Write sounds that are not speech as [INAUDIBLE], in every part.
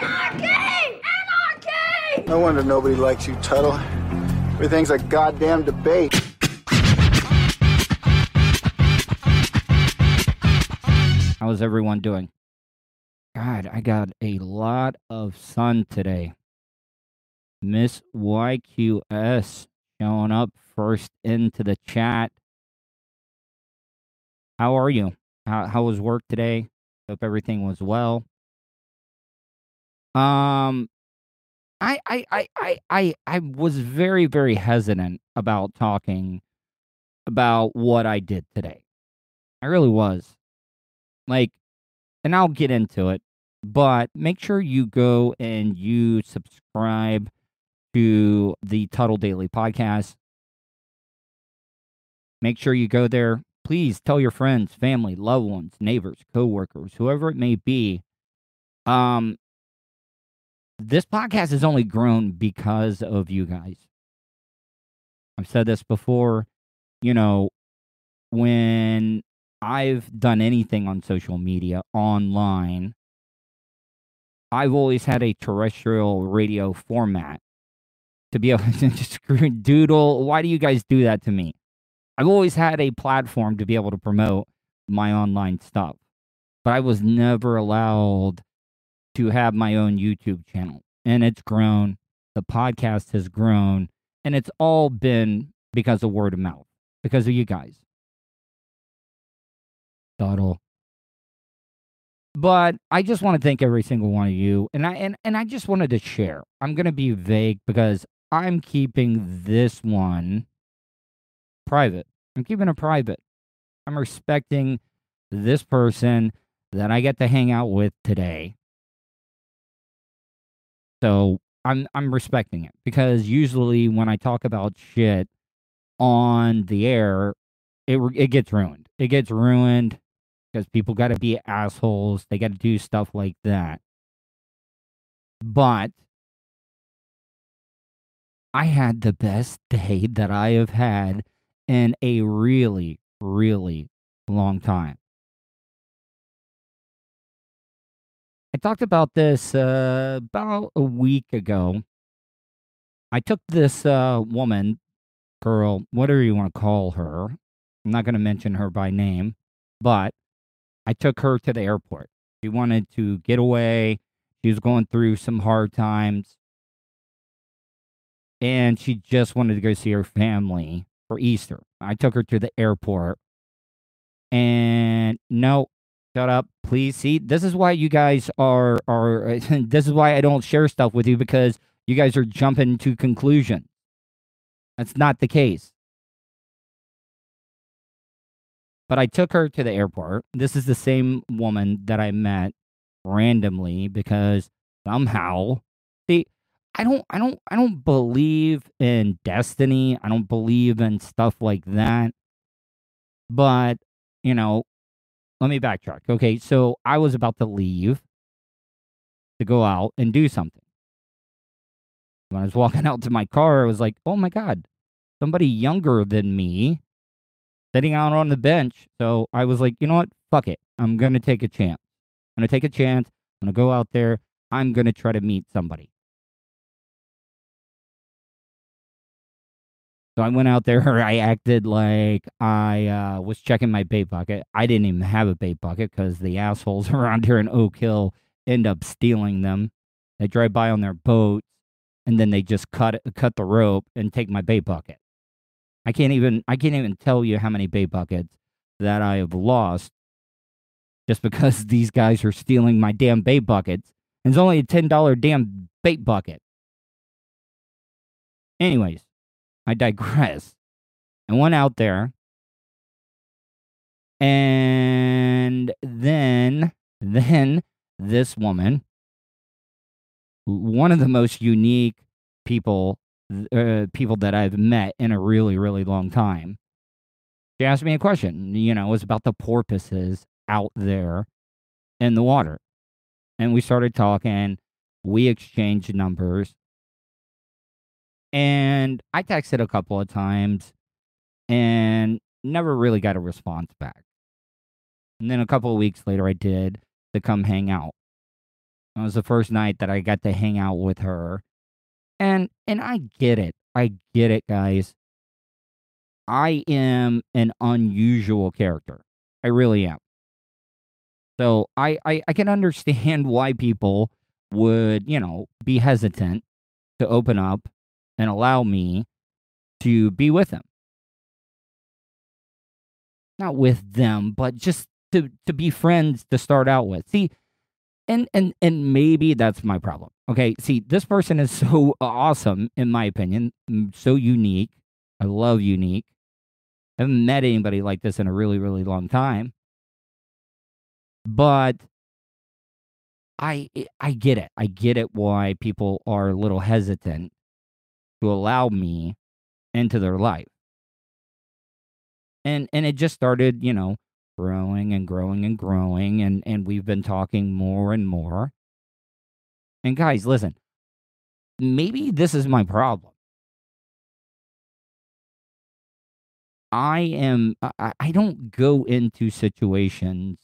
Anarchy! Anarchy! Anarchy! No wonder nobody likes you, Tuddle. Everything's a goddamn debate. How's everyone doing? God, I got a lot of sun today. Miss YQS showing up first into the chat. How are you? How how was work today? Hope everything was well. Um I I I I I, I was very, very hesitant about talking about what I did today. I really was. Like and I'll get into it, but make sure you go and you subscribe to the Tuddle Daily podcast. Make sure you go there. Please tell your friends, family, loved ones, neighbors, coworkers, whoever it may be. Um, this podcast has only grown because of you guys. I've said this before. You know, when I've done anything on social media, online, I've always had a terrestrial radio format to be able [LAUGHS] to just doodle. Why do you guys do that to me? I've always had a platform to be able to promote my online stuff, but I was never allowed to have my own YouTube channel. And it's grown. The podcast has grown. And it's all been because of word of mouth, because of you guys. Tuddle. But I just want to thank every single one of you. And I and, and I just wanted to share. I'm gonna be vague because I'm keeping this one private. I'm keeping it private. I'm respecting this person that I get to hang out with today. So I'm I'm respecting it because usually when I talk about shit on the air, it it gets ruined. It gets ruined because people got to be assholes. They got to do stuff like that. But I had the best [LAUGHS] day that I have had in a really, really long time. I talked about this uh, about a week ago. I took this uh, woman, girl, whatever you want to call her. I'm not going to mention her by name, but I took her to the airport. She wanted to get away. She was going through some hard times. And she just wanted to go see her family for Easter. I took her to the airport. And no, shut up, please. See, this is why you guys are are [LAUGHS] this is why I don't share stuff with you because you guys are jumping to conclusions. That's not the case. But I took her to the airport. This is the same woman that I met randomly because somehow see I don't I don't I don't believe in destiny. I don't believe in stuff like that. But, you know, let me backtrack. Okay, so I was about to leave to go out and do something. When I was [LAUGHS] walking out to my car, I was like, "Oh my god, somebody younger than me sitting out on the bench." So I was like, "You know what? Fuck it. I'm going to take a chance. I'm going to take a chance. I'm going to go out there. I'm going to try to meet somebody." So I went out there. [LAUGHS] I acted like I uh, was checking my bait bucket. I didn't even have a bait bucket because the assholes [LAUGHS] around here in Oak Hill end up stealing them. They drive by on their boats and then they just cut cut the rope and take my bait bucket. I can't even I can't even tell you how many bait buckets that I have lost just [LAUGHS] because these guys are stealing my damn bait buckets. And it's only a ten dollar damn bait bucket. Anyways, I digress. I went out there and then then this woman one of the most unique people uh, people that I've met in a really really long time. She asked me a question, you know, it was about the porpoises out there in the water. And we started talking, we exchanged numbers. And I texted a couple of times and never really got a response back. And then a couple of weeks later I did to come hang out. It was the first night that I got to hang out with her. And and I get it. I get it, guys. I am an unusual character. I really am. So I, I, I can understand [LAUGHS] why people would, you know, be hesitant to open up and allow me to be with them. Not with them, but just to to be friends to start out with. See, and and and maybe that's my problem. Okay, see, this person is [LAUGHS] so awesome in my opinion, so unique. I love unique. I haven't met anybody like this in a really really long time. But I I get it. I get it why people are a little hesitant to allow me into their life. And and it just started, you know, growing and growing and growing and and we've been talking more and more. And guys listen maybe this is my problem. I am i, I don't go into situations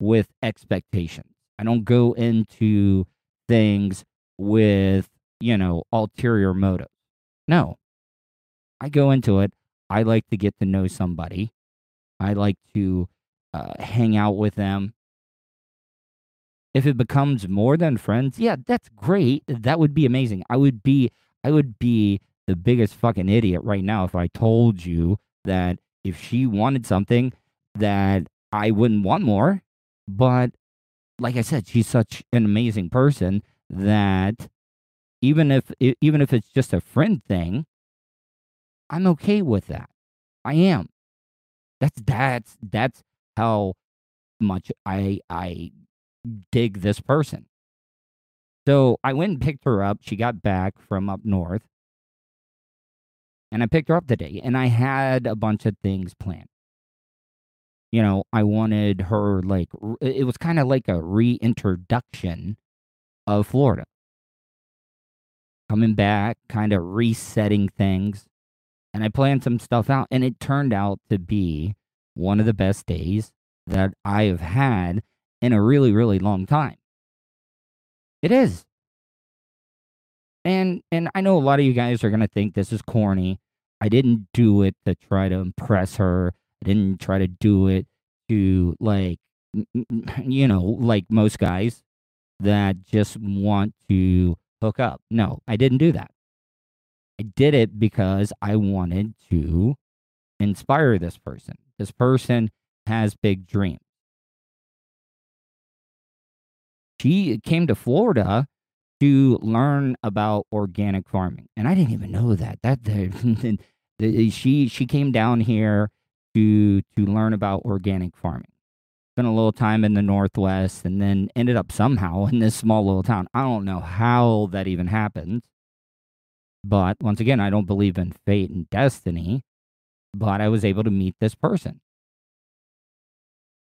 with expectations. I don't go into things with you know ulterior motives no i go into it i like to get to know somebody i like to uh, hang out with them. If it becomes more than friends, yeah, that's great. That would be amazing. I would be I would be the biggest fucking idiot right now if I told you that if she wanted something that I wouldn't want more. But like I said, she's such an amazing person that even if even if it's just a friend thing, I'm okay with that. I am. That's that's that's how much I I dig this person. So I went and picked her up. She got back from up north. And I picked her up today and I had a bunch of things planned. You know, I wanted her like it was kind of like a reintroduction of Florida. Coming back, kind of resetting things. And I planned some stuff out and it turned out to be one of the best days that I have had in a really, really long time. It is. And and I know a lot of you guys are gonna think this is corny. I didn't do it to try to impress her. I didn't try to do it to like you know, like most guys that just want to hook up. No, I didn't do that. I did it because I wanted to inspire this person. This person has big dreams. She came to Florida to learn about organic farming, and I didn't even know that. That the, [LAUGHS] she she came down here to to learn about organic farming. Spent a little time in the Northwest, and then ended up somehow in this small little town. I don't know how that even happened. But once again, I don't believe in fate and destiny but I was able to meet this person.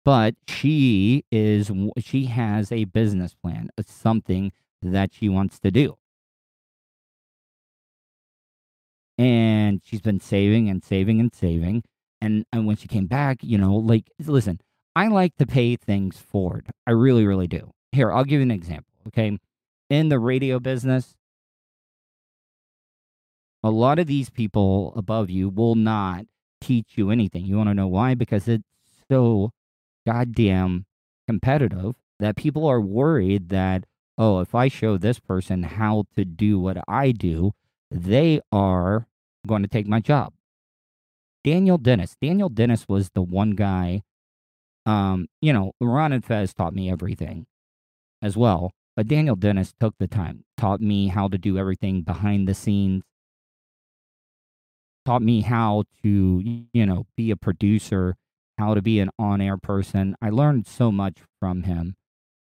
But she is she has a business plan, uh, something that she wants to do. And she's been saving and saving and saving. And, and when she came back, you know, like, listen, I like to pay things forward. I really, really do. Here, I'll give you an example. Okay. In the radio business, a lot of these people above you will not teach you anything. You want to know why? Because it's so goddamn competitive that people are worried that, oh, if I show this person how to do what I do, they are going to take my job. Daniel Dennis. Daniel Dennis was the one guy. Um, you know, Ron and Fez taught me everything as well. But Daniel Dennis took the time, taught me how to do everything behind the scenes, taught me how to, you know, be a producer, how to be an on air person. I learned so much from him.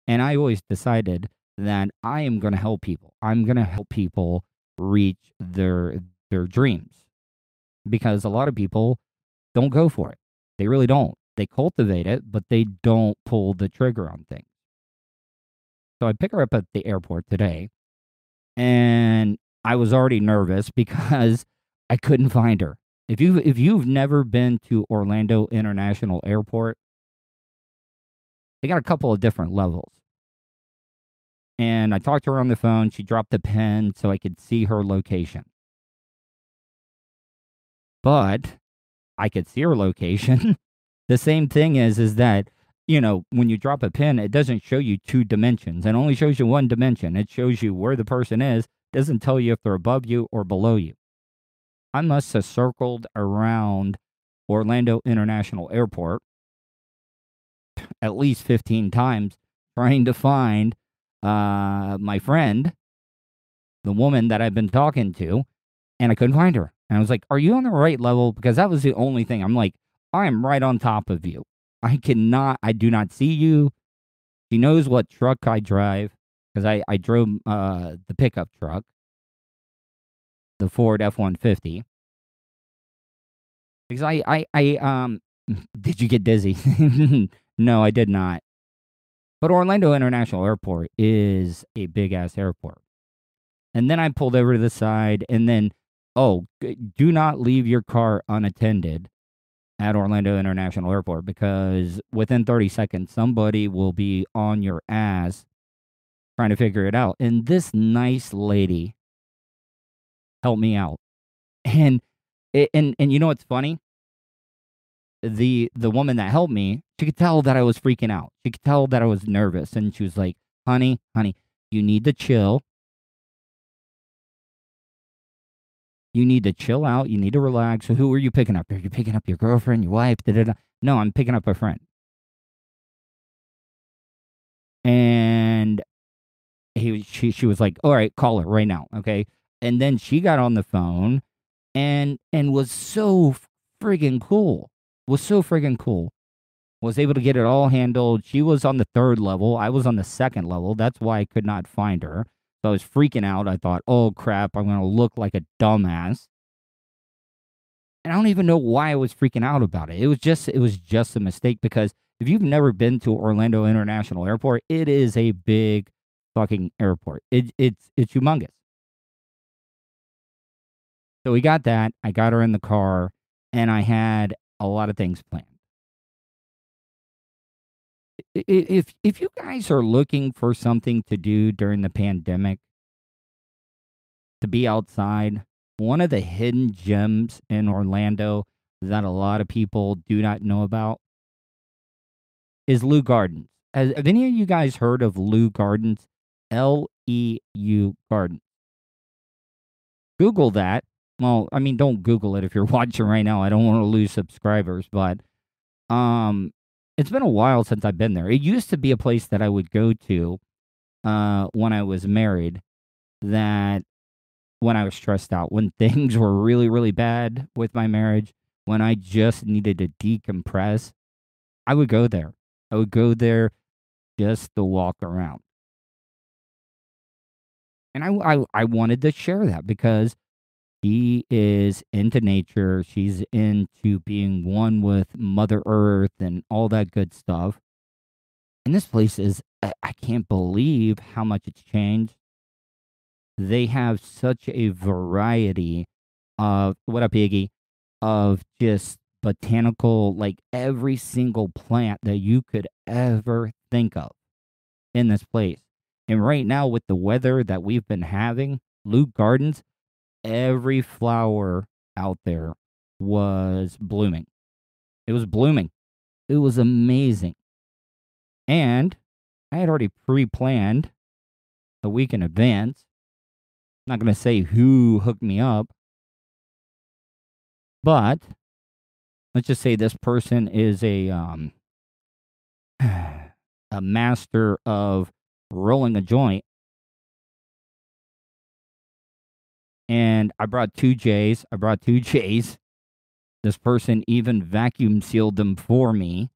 And I always decided that I am going to help people. I'm going to help people reach their their dreams because a lot of people don't go for it. They really don't. They cultivate it, but they don't pull the trigger on things. So I pick her up at the airport today, and I was already nervous [LAUGHS] because I couldn't find her. If you if you've never been to Orlando International Airport, they got a couple of different levels. And I talked to her on the phone. She dropped the pen so I could see her location. But I could see her location. [LAUGHS] the same thing is is that you know, when you drop a pin, it doesn't show you two dimensions. It only shows you one dimension. It shows you where the person is. It doesn't tell you if they're above you or below you. I must have circled around Orlando International Airport at least 15 times trying to find uh, my friend, the woman that I've been talking to, and I couldn't find her. And I was like, Are you on the right level? Because that was the only thing. I'm like, I'm right on top of you. I cannot, I do not see you. She knows what truck I drive because I, I drove uh, the pickup truck, the Ford F 150. Because I, I, I, um, [LAUGHS] did you get dizzy? [LAUGHS] no, I did not. But Orlando International Airport is a big ass airport. And then I pulled over to the side and then, oh, do not leave your car unattended at Orlando International Airport because within 30 seconds, somebody will be on your ass trying to figure it out. And this nice lady helped me out. And and and you know what's funny? The the woman that helped me, she could tell that I was freaking out. She could tell that I was nervous and she was like, "Honey, honey, you need to chill. You need to chill out. You need to relax. So who are you picking up? Are you picking up your girlfriend, your wife? Da-da-da? No, I'm picking up a friend. And he she she was like, "All right, call her right now, okay?" And then she got on the phone and and was so friggin' cool. Was so friggin' cool. Was able to get it all handled. She was on the third level. I was on the second level. That's why I could not find her. So I was freaking out. I thought, oh crap, I'm going to look like a dumbass. And I don't even know why I was freaking out about it. It was just it was just a mistake because if you've never been to Orlando International Airport, it is a big fucking airport. It, it's it's humongous. So we got that. I got her in the car and I had a lot of things planned. If if you guys are looking for something to do during the pandemic, to be outside, one of the hidden gems in Orlando that a lot of people do not know about is Leu Gardens. Has, have any of you guys heard of Leu Gardens? L E U Gardens. Google that. Well, I mean, don't Google it if you're [LAUGHS] watching right now. I don't want to lose subscribers, but um, it's been a while since I've been there. It used to be a place that I would go to uh, when I was married. That when I was stressed out, when [LAUGHS] things were really, really bad with my marriage, when I just needed to decompress, I would go there. I would go there just to walk around. And I, I, I wanted to share that because she is into nature. She's into being one with Mother Earth and all that good stuff. And this place is, I can't believe how much it's changed. They have such a variety of, what up, Iggy, of just botanical, like every single plant that you could ever think of in this place. And right now, with the weather that we've been having, Leu Gardens, every flower out there was blooming. It was blooming. It was amazing. And I had already pre planned a week in advance. I'm not going to say who hooked me up, but let's just say this person is a um, [SIGHS] a master of rolling a joint. And I brought two J's. I brought two [LAUGHS] J's. This person even vacuum sealed them for me.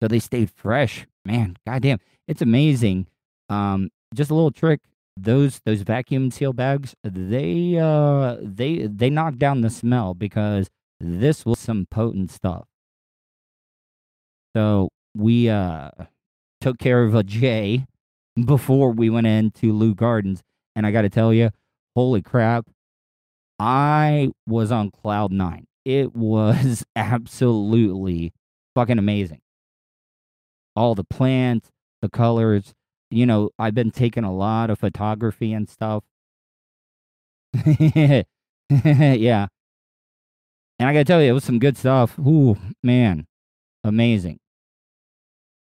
So they stayed fresh. Man, goddamn. It's amazing. Um, just a little trick. Those those vacuum seal bags, they uh they they knock down the smell because this was some potent stuff. So we uh took care of a J [LAUGHS] before we went into Leu Gardens, and I got to tell you, holy crap, I was on cloud nine. It was [LAUGHS] absolutely fucking amazing. All the plants, the colors. You know, I've been taking a lot of photography and stuff. [LAUGHS] yeah. And I got to tell you, it was some good stuff. Ooh, man. Amazing.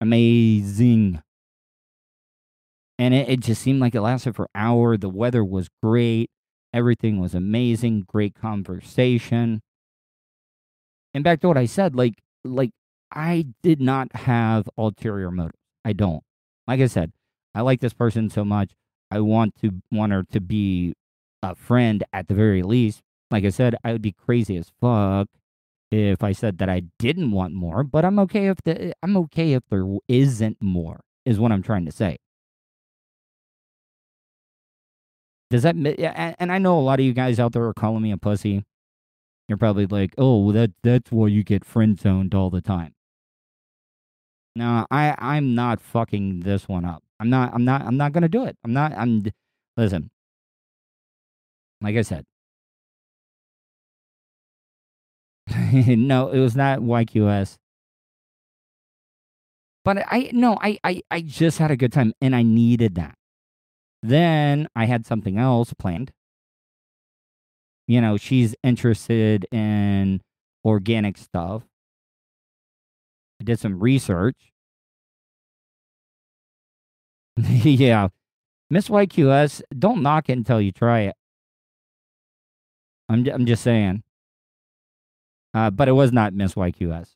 Amazing. And it, it just seemed like it lasted for hour. The weather was great. Everything was amazing. Great conversation. And back to what I said, like, like I did not have ulterior motives. I don't. Like I said, I like this person so much. I want to want her to be a friend at the very least. Like I said, I would be crazy as fuck if I said that I didn't want more, but I'm okay if the I'm okay if there isn't more. Is what I'm trying to say. Does that and I know a lot of you guys out there are calling me a pussy. You're probably like, "Oh, that that's why you get friend zoned all the time." No, I I'm not fucking this one up. I'm not I'm not I'm not going to do it. I'm not I'm listen. Like I said. [LAUGHS] no, it was not YQS. But I no, I, I I just had a good time and I needed that. Then I had something else planned. You know, she's interested in organic stuff. I did some research. [LAUGHS] yeah. Miss YQS, don't knock it until you try it. I'm, I'm just saying. Uh, but it was not Miss YQS.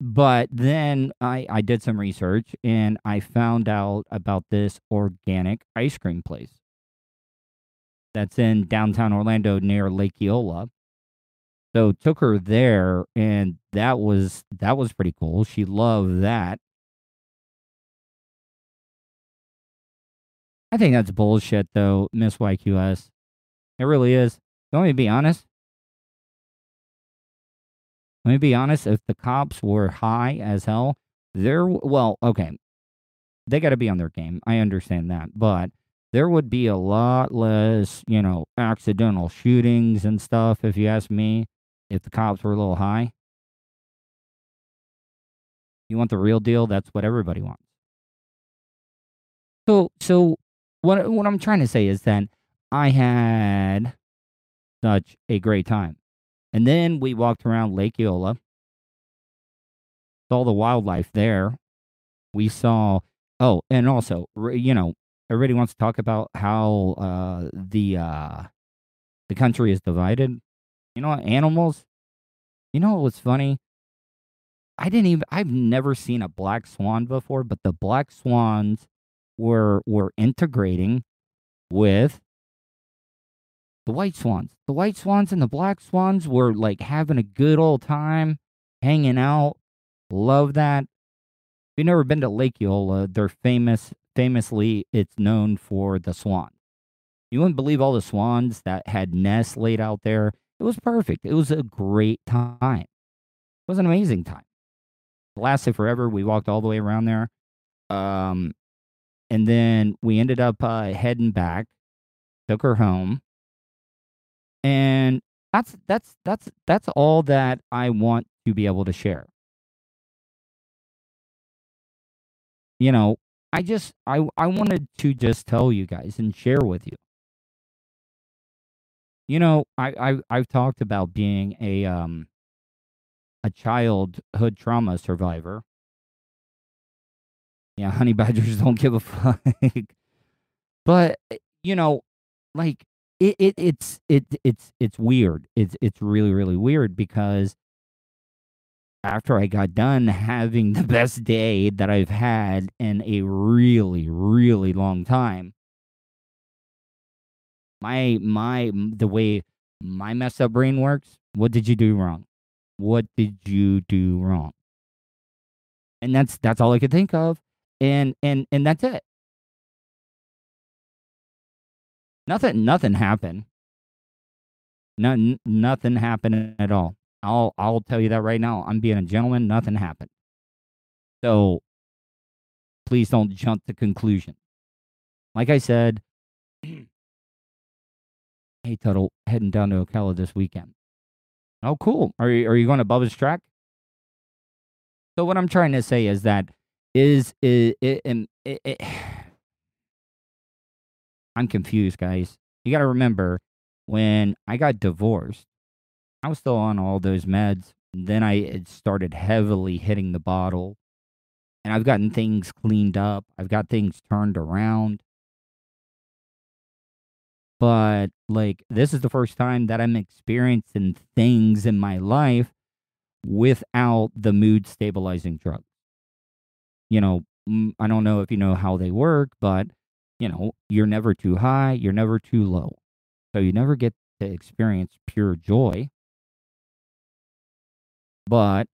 But then I, I did some research and I found out about this organic ice cream place that's in downtown Orlando near Lake Eola. So took her there and that was that was pretty cool. She loved that. I think that's bullshit though, Miss YQS. It really is. Me be honest. Let me be honest. If the cops were high as hell, there, well, okay, they got to be on their game. I understand that, but there would be a lot less, you know, accidental shootings and stuff. If you ask me, if the cops were a little high, you want the real deal. That's what everybody wants. So, so what what I'm trying to say is that I had such a great time. And then we walked around Lake Eola, saw the wildlife there. We saw, oh, and also, you know, everybody wants to talk about how uh, the uh, the country is divided. You know, animals. You know what's funny? I didn't even. I've never seen a black swan before, but the black swans were were integrating with the white swans. The white swans and the black swans were like having a good old time, hanging out. Love that. If you've never been to Lake Eola, they're famous. Famously, it's known for the swan. You wouldn't believe all the swans that had nests laid out there. It was perfect. It was a great time. It was an amazing time. It lasted forever. We walked all the way around there. Um, and then we ended up uh, heading back, took her home. And that's that's that's that's all that I want to be able to share. You know, I just I I wanted to just tell you guys and share with you. You know, I I I've talked about being a um a childhood trauma survivor. Yeah, [LAUGHS] honey badgers don't give a [LAUGHS] fuck. but eh, you know, like it, it it's it it's it's weird. It's it's really really weird because after I got done having [LAUGHS] the best day that I've had in a really really long time, my my the way my messed up brain works, what did you do wrong? What did you do wrong? And that's that's all I could think of. And and and that's it. Nothing nothing happened. No, nothing happened at all. I'll I'll tell you that right now. I'm being a gentleman. Nothing happened. So please don't jump to conclusion. Like I said, [CLEARS THROAT] hey Tuddle, heading down to Ocala this weekend. Oh, cool. Are you are you going to Bubba's track? So what I'm trying to say is that is it, it, it, it I'm confused, guys. You got to remember when I got divorced, I was still on all those meds. Then I started heavily hitting the bottle, and I've gotten things cleaned up. I've got things turned around. But like this is the first time that I'm experiencing things in my life without the mood stabilizing drugs. You know, I don't know if you know how they work, but you know, you're never too high, you're never too low. So you never get to experience pure joy, but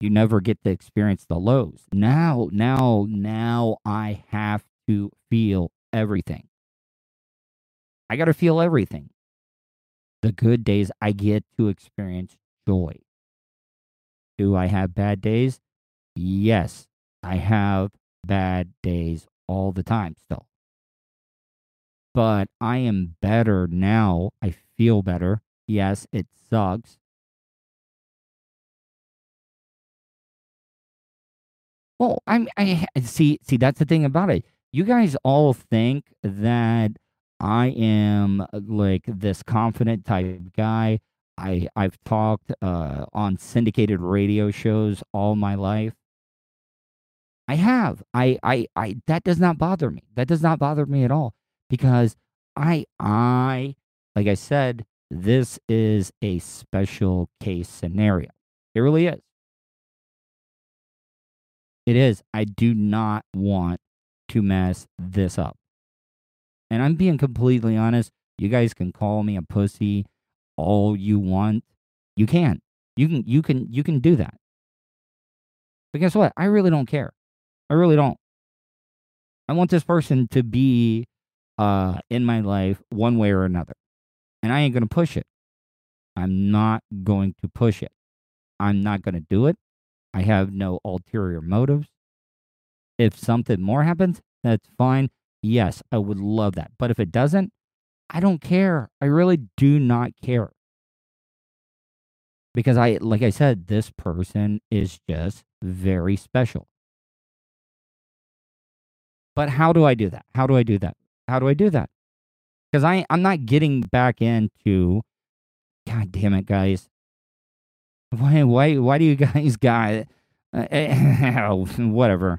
you never get to experience the lows. Now, now, now I have to feel everything. I got to feel everything. The good days, I get to experience joy. Do I have bad days? Yes, I have bad days all the time still but I am better now. I feel better. Yes, it sucks. Well, I'm I see see that's the thing about it. You guys all think that I am uh, like this confident type guy. I I've talked uh, on syndicated radio shows all my life. I have. I I I that does not bother me. That does not bother me at all because I I like I said, this is a special case scenario. It really is. It is. I do not want to mess this up. And I'm being completely honest. You guys can call me a pussy all you want. You can. You can you can you can do that. But guess what? I really don't care. I really don't. I want this person to be uh, in my life one way or another. And I ain't going to push it. I'm not going to push it. I'm not going to do it. I have no ulterior motives. If something more happens, that's fine. Yes, I would love that. But if it doesn't, I don't care. I really do not care. Because I, like I said, this person is just very special. But how do I do that? How do I do that? How do I do that? Because I I'm not getting back into. God damn it, guys! Why why why do you [LAUGHS] guys got uh, [LAUGHS] whatever?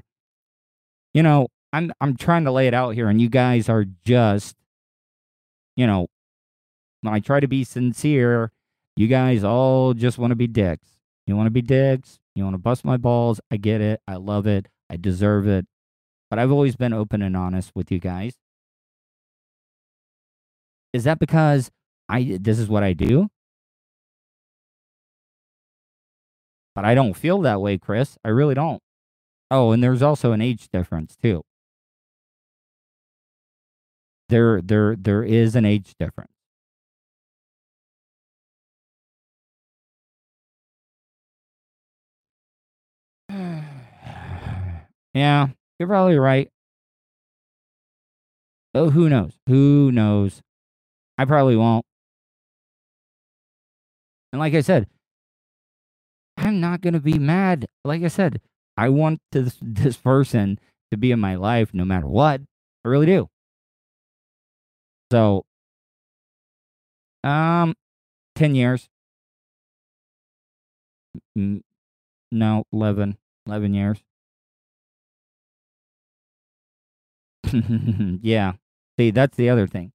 You know, I'm I'm trying to lay it out here, and you guys are just, you know, I try to be sincere, you guys all just want to be dicks. You want to be dicks. You want to bust my balls. I get it. I love it. I deserve it. But I've always been open and honest with you guys. Is that because I this is what I do? But I don't feel that way, Chris. I really don't. Oh, and there's also an age difference too. There there there is an age difference. [SIGHS] yeah, you're probably right. Oh, who knows? Who knows? I probably won't. And like I said, I'm not going to be mad. Like I said, I want this, [LAUGHS] this person to be in my life no matter what. I really do. So, um, 10 years. No, 11, 11 years. [LAUGHS] yeah. See, that's the other thing.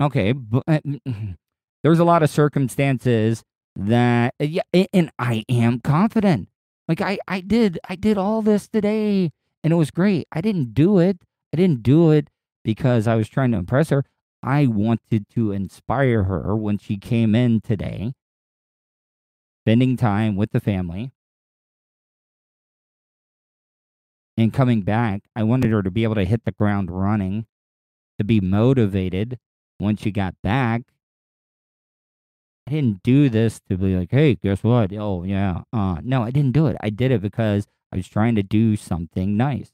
Okay, but uh, there's a lot of circumstances that uh, yeah, and I am confident. Like I I did I did all this today and it was great. I didn't do it. I didn't do it because I was trying to impress her. I wanted to inspire her when she came in today, spending time with the family. And coming back, I wanted her to be able to hit the ground running, to be motivated when you got back. I didn't do this to be like, hey, guess what? Oh, yeah. Uh, no, I didn't do it. I did it because I was trying to do something nice.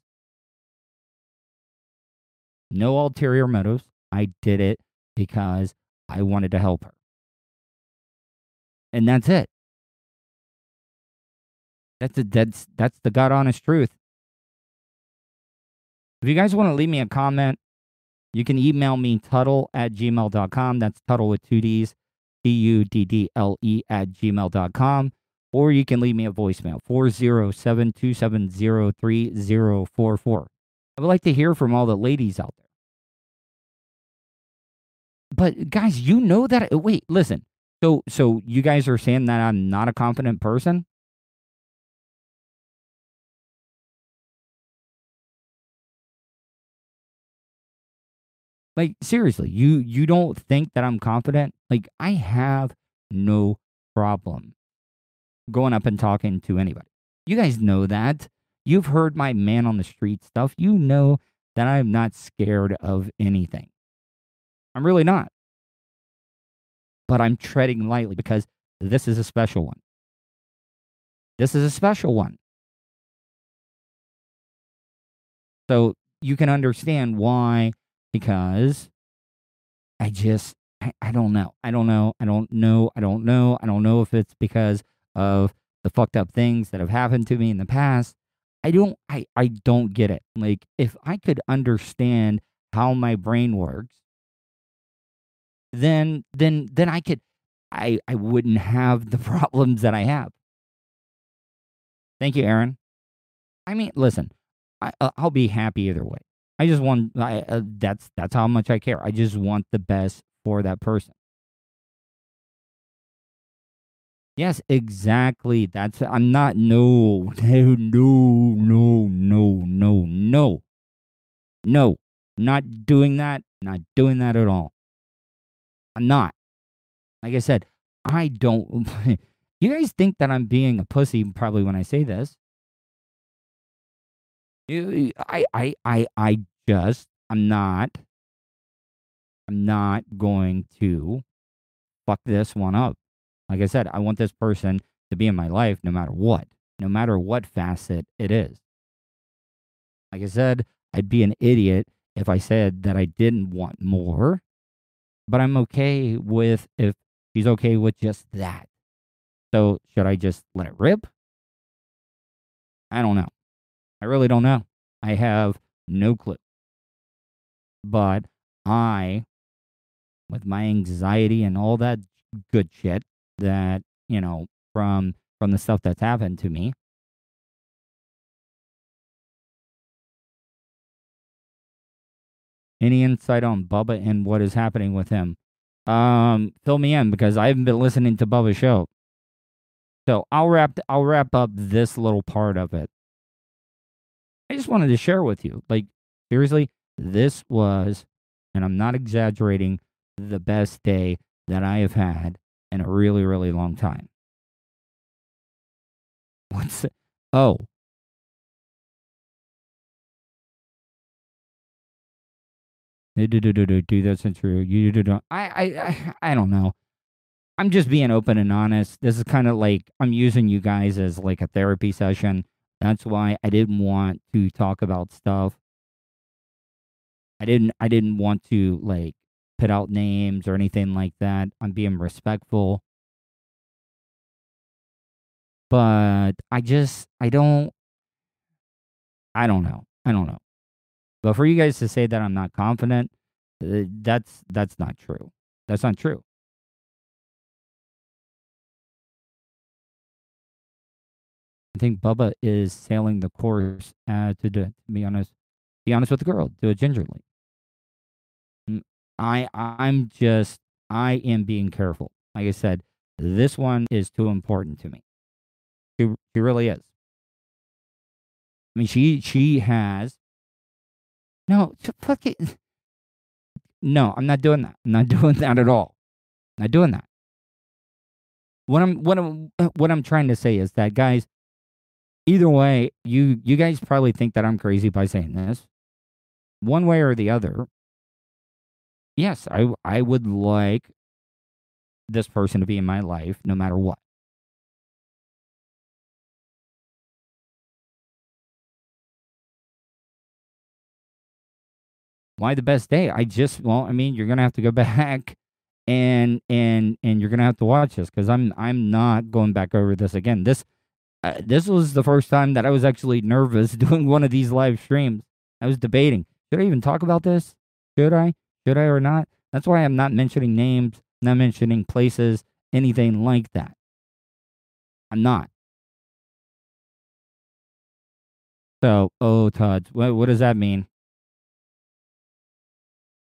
No ulterior motives. I did it because I wanted to help her. And that's it. That's that's that's the god honest truth. If you guys want to leave me a comment, you can email me Tuddle at gmail.com. That's Tuddle with two D's, T U D D L E at gmail.com. Or you can leave me a voicemail, 407 270 3044. I would like to hear from all the ladies out there. But guys, you know that. Wait, listen. So, so you guys are saying that I'm not a confident person? Like seriously, you you don't think that I'm confident? Like I have no problem going up and talking to anybody. You guys know that. You've heard my man on the street stuff. You know that I'm not scared of anything. I'm really not. But I'm treading lightly because this is a special one. This is a special one. So you can understand why because I just I, I don't know. I don't know. I don't know. I don't know. I don't know if it's because of the fucked up things that have happened to me in the past. I don't I I don't get it. Like if I could understand how my brain works, then then then I could I I wouldn't have the [LAUGHS] problems that I have. Thank you, Aaron. I mean, listen, I uh, I'll be happy either way. I just want I, uh, that's that's how much I care. I just want the best for that person. Yes, exactly. That's I'm not no no [LAUGHS] no no no no no no not doing that. Not doing that at all. I'm not. Like I said, I don't. [LAUGHS] you guys think that I'm being a pussy probably when I say this. I I I I just I'm not. I'm not going to fuck this one up. Like I said, I want this person to be in my life no matter what, no matter what facet it is. Like I said, I'd be an idiot if I said that I didn't want more, but I'm okay with if she's okay with just that. So, should I just let it rip? I don't know. I really don't know. I have no clue. But I, with my anxiety and all that good shit that, you know, from from the stuff that's happened to me, any insight on Bubba and what is happening with him? Um, fill me in because I haven't been listening to Bubba's show. So I'll wrap I'll wrap up this little part of it. I just wanted to share with you. Like seriously, this was and I'm not exaggerating the best day that I have had in a really really long time. What's it? Oh. Do do do do do that's not true. You do do. I I I I don't know. I'm just being open and honest. This is kind of like I'm using you guys as like a therapy session. That's why I didn't want to talk about stuff. I didn't I didn't want to like put out names or anything like that. I'm being respectful. But I just I don't I don't know. I don't know. But for you guys to say that I'm not confident, uh, that's that's not true. That's not true. I think Bubba is sailing the course. Uh, to, to be honest, be honest with the girl, do it gingerly. I I'm just I am being careful. Like I said, this one is too important to me. She she really is. I mean, she she has. No, fuck it. No, I'm not doing that. I'm not [LAUGHS] doing that at all. I'm not doing that. What I'm what I'm uh, what I'm trying to say is that guys, either way, you you guys probably think that I'm crazy by saying this. One way or the other, yes, I I would like this person to be in my life no matter what. Why the best day? I just well, I mean, you're gonna have to go [LAUGHS] back and and and you're gonna have to watch this because I'm I'm not going back over this again. This uh, this was the first time that I was actually nervous [LAUGHS] doing one of these live streams. I was debating should I even talk about this? Should I? Should I or not? That's why I'm not mentioning names, not mentioning places, anything like that. I'm not. So, oh, Todd, what, what does that mean?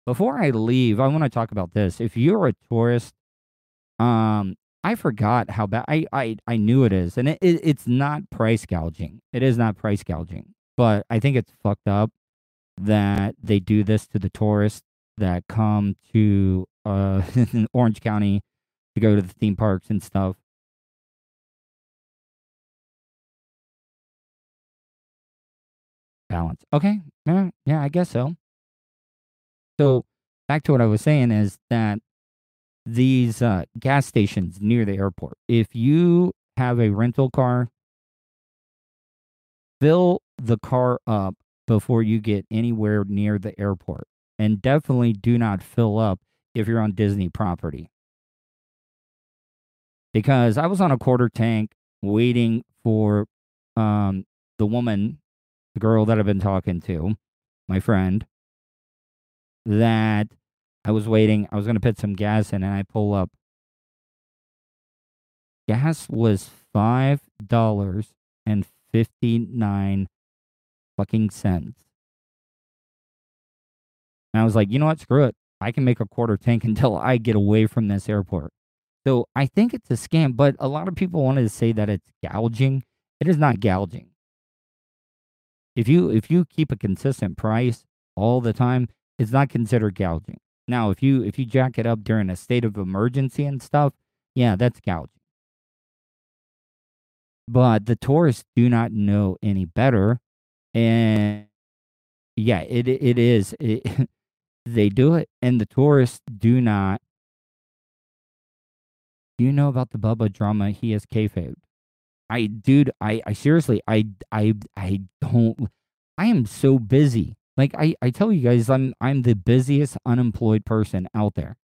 Before I leave, I want to talk about this. If you're a tourist, um, I forgot how bad I, I, I knew it is, and it, it, it's not price gouging. It is not price gouging, but I think it's fucked up that they do this to the tourists that come to uh, [LAUGHS] Orange County to go to the theme parks and stuff. Balance. Okay. Yeah, yeah, I guess so. So back to what I was saying is that these uh, gas stations near the airport, if you have a rental car, fill the car up before you get anywhere near the airport. And definitely do not fill up if you're on Disney property. Because I was on a quarter tank waiting for um, the woman, the girl that I've been talking to, my friend, that I was waiting. I was going to put some gas in, and I pull up. Gas was five dollars and fifty nine fucking cents. And I was like, you know what? Screw it. I can make a quarter tank [LAUGHS] until I get away from this airport. So I think it's a scam, but a lot of people wanted to say that it's gouging. It is not gouging. If you if you keep a consistent price all the time, it's not considered gouging. Now, if you if you jack it up during a state of emergency and stuff, yeah, that's gouging. But the tourists do not know any better, and yeah, it it is. It, [LAUGHS] they do it, and the tourists do not. Do you know about the Bubba drama? He has kayfabe. I, dude, I, I seriously, I, I, I don't. I am so busy like I, I tell you guys, I'm I'm the busiest unemployed person out there.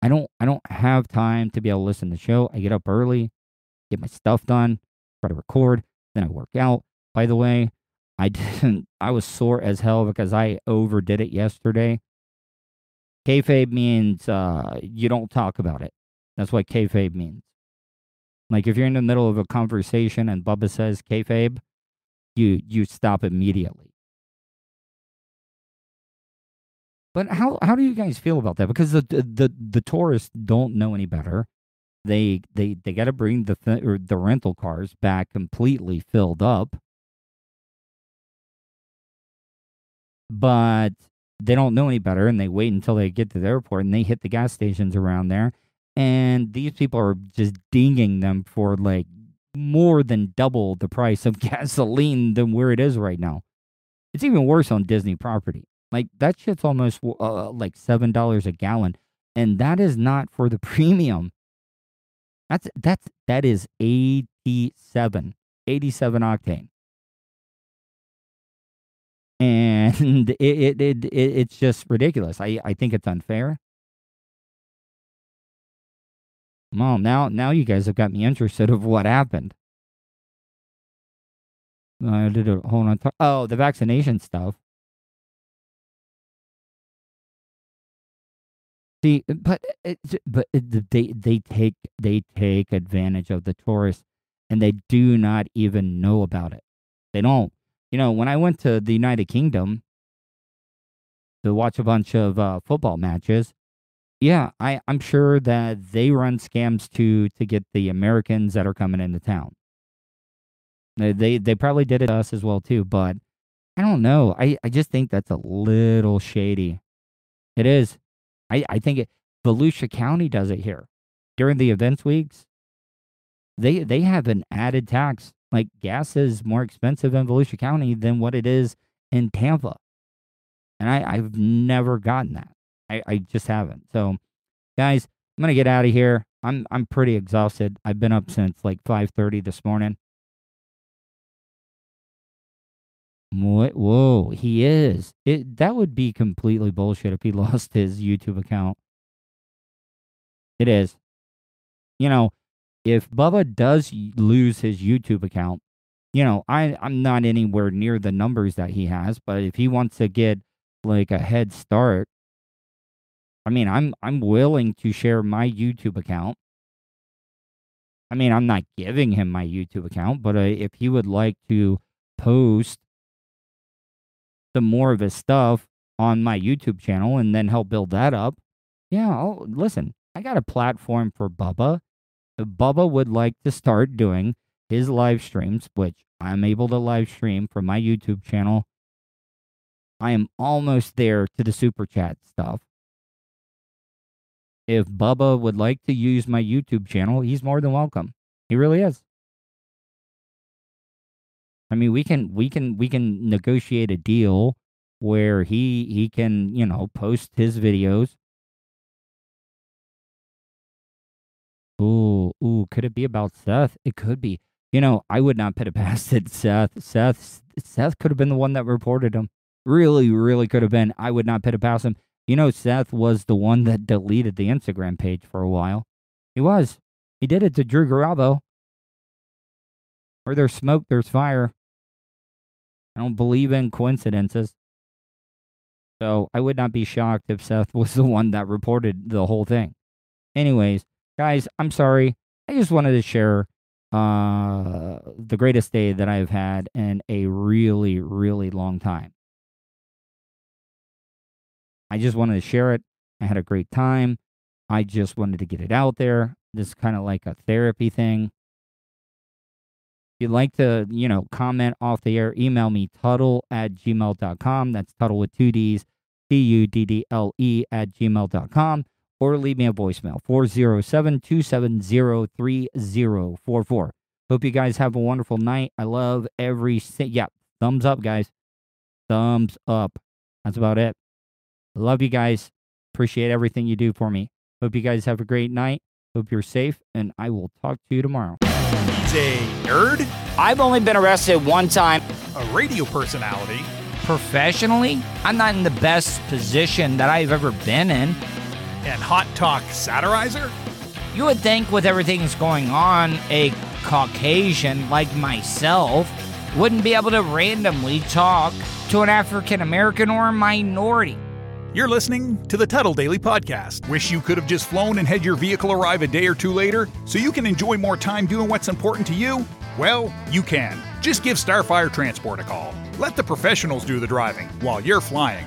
I don't I don't have time to be able to listen to the show. I get up early, get my stuff done, try to record, then I work out. By the way, I [LAUGHS] didn't I was sore as hell because I overdid it yesterday. Kayfabe means uh, you don't talk about it. That's what kayfabe means. Like if you're in the middle of a conversation and Bubba says kayfabe, you you stop immediately. But how how do you guys feel about that? Because the the the tourists don't know any better. They they they got to bring the th- the rental cars back completely filled up. But they don't know any better and they wait until they get to the airport and they hit the gas stations around there and these people are just dinging them for like more than double the price of [LAUGHS] gasoline than where it is right now. It's even worse on Disney property. Like that shit's almost uh, like seven dollars a gallon, and that is not for the [LAUGHS] premium. That's that's that is 87, 87 octane, and [LAUGHS] it it, it, it it's just ridiculous. I I think it's unfair. Mom, now now you guys have got me interested of what happened. I did a hold on. Oh, the vaccination stuff. See, but uh, it, but uh, it, they they take they take advantage of the tourists, and they do not even know about it. They don't. You know, when I went to the United Kingdom to watch a bunch of uh, football matches, yeah, I, I'm sure that they run scams too to get the Americans that are coming into town. They, they they probably did it to us as well too, but I don't know. I, I just think that's a little shady. It is. I, I think it Volusia County does it here. During the events weeks, they they have an added tax. Like gas is more expensive in Volusia County than what it is in Tampa. And I, I've never gotten that. I, I just haven't. So guys, I'm gonna get out of here. I'm I'm pretty exhausted. I've been up since like five thirty this morning. What? Whoa, he is. It that would be completely bullshit if he [LAUGHS] lost his YouTube account. It is. You know, if Bubba does lose his YouTube account, you know, I I'm not anywhere near the numbers that he has, but if he wants to get like a head start, I mean, I'm I'm willing to share my YouTube account. I mean, I'm not giving him my YouTube account, but uh, if he would like to post some more of his stuff on my YouTube channel and then help build that up, yeah, I'll, listen, I got a platform for Bubba. Bubba would like to start doing his live streams, which I'm able to live stream from my YouTube channel. I am almost there to the super chat stuff. If Bubba would like to use my YouTube channel, he's more than welcome. He really is. I mean, we can we can we can negotiate a deal where he he can, you know, post his videos. Ooh, ooh, could it be about Seth? It could be. You know, I would not put it [LAUGHS] past it, Seth. Seth Seth could have been the one that reported him. Really, really could have been. I would not put it past him. You know, Seth was the one that deleted the Instagram page for a while. He was. He did it to Drew Garabo. Where there's smoke, there's fire. I don't believe in coincidences. So I would not be shocked if Seth [LAUGHS] was the one that reported the whole thing. Anyways, guys, I'm sorry. I just wanted to share uh, the greatest day that I've had in a really, really long time. I just wanted to share it. I had a great time. I just wanted to get it out there. This is kind of like a therapy thing. If you'd like to, you know, comment off the air, email me Tuddle at gmail.com. That's Tuddle with two D's, T U D D L E at gmail.com. Or leave me a voicemail, 407 270 3044. Hope you guys have a wonderful night. I love every, si- yeah, thumbs up, guys. Thumbs up. That's about it. Love you guys. Appreciate everything you do for me. Hope you guys have a great night. Hope you're safe, and I will talk to you tomorrow. He's a nerd, I've only been arrested one time. a radio personality, Professionally, I'm not in the best position that I've ever been in. And hot talk satirizer. You would think, with everything that's going on, a Caucasian like myself wouldn't be able to randomly talk to an African American or a minority. You're listening to the Tuddle Daily Podcast. Wish you could have just flown and had your vehicle arrive a day or two later so you can enjoy more time doing what's important to you? Well, you can. Just give Starfire Transport a call. Let the professionals do the driving while you're flying.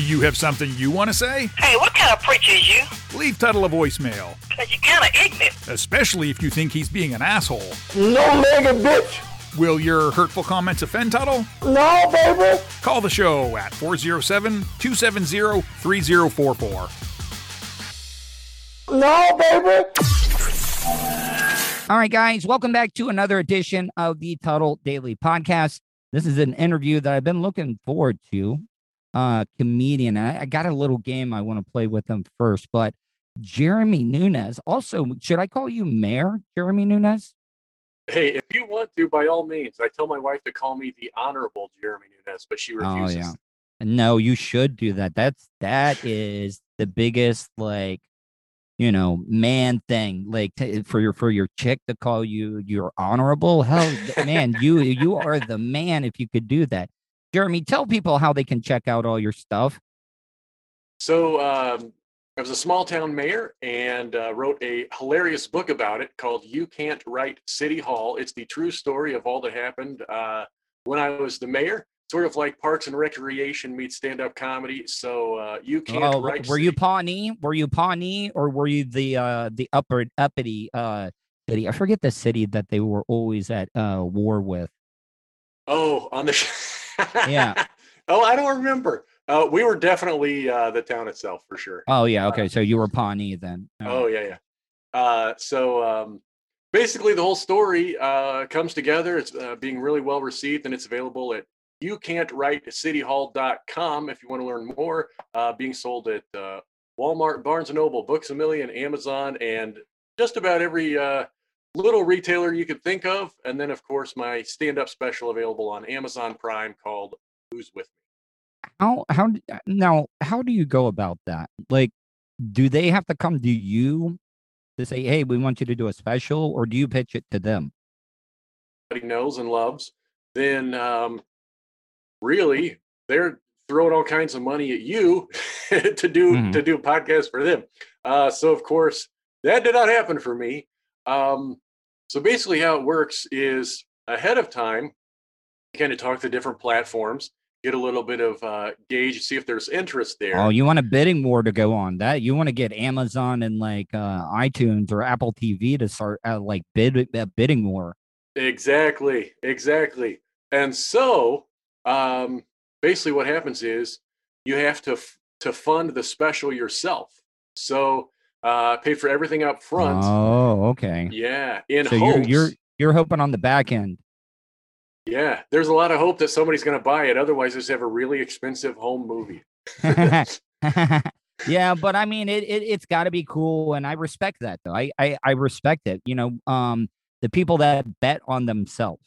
Do you have something you want to say? Hey, what kind of preacher is you? Leave Tuddle a voicemail, Cause you're kind of ignorant. especially if you think he's being an asshole. No nigga, bitch. Will your hurtful comments offend Tuddle? No, baby. Call the show at 407 270 3044. No, baby. All right, guys, welcome back to another edition of the Tuddle Daily Podcast. This is an interview that I've been looking forward to. Uh, comedian. I, I got a little game I want to play with them first, but Jeremy Nunes. Also, should I call you Mayor Jeremy Nunes? Hey, if you want to, by all means, I tell my wife to call me the Honorable Jeremy Nunes, but she refuses. Oh refuses. yeah. No, you should do that. That's that is the biggest like you know man thing like to, for your for your chick to call you your honorable hell man you you are the man if you could do that jeremy tell people how they can check out all your stuff So um, I was a small town mayor and uh, wrote a hilarious book about it called "You Can't Write City Hall." It's the true story of all that happened uh, when I was the mayor. Sort of like Parks and Recreation meets stand-up comedy. So uh, you can't oh write. were you pawnee were you pawnee or were you the uh the upper uppity uh city i forget the city that they were always at uh war with Oh, on the. [LAUGHS] Yeah. [LAUGHS] oh, I don't remember. Uh, we were definitely uh, the town itself for sure. oh yeah okay so you were pawnee then Oh yeah, yeah. Uh, so um, basically, the whole story uh, comes together. It's uh, being really well received, and it's available at you can't write cityhall.com if you want to learn more. Uh, being sold at uh, Walmart, Barnes and Noble, Books a Million, Amazon, and just about every uh, little retailer you could think of. And then, of course, my stand-up special available on Amazon Prime called "Who's with Me." how how now how do you go about that like do they have to come to you to say hey we want you to do a special or do you pitch it to them everybody knows and loves, then um, really they're throwing all kinds of money at you [LAUGHS] to do Mhm. to do a podcast for them. Uh, so of course that did not happen for me. Um, so basically, how it works is ahead of time, kind of talk to different platforms, get a little bit of uh, gauge, see if there's interest there. oh you want a bidding war to go on that you want to get amazon and like uh itunes or apple tv to start uh, like bid uh, bidding war Exactly, exactly. And so, um, basically, what happens is you have to f- to fund the special yourself. So, uh, pay for everything up front. oh okay yeah, in so you're you're you're hoping on the back end yeah, there's a lot of hope that somebody's going to buy it. Otherwise, just have a really expensive home movie. [LAUGHS] [LAUGHS] yeah, but I mean, it, it it's got to be cool, and I respect that though. I, I I respect it. You know, um, the people that bet on themselves.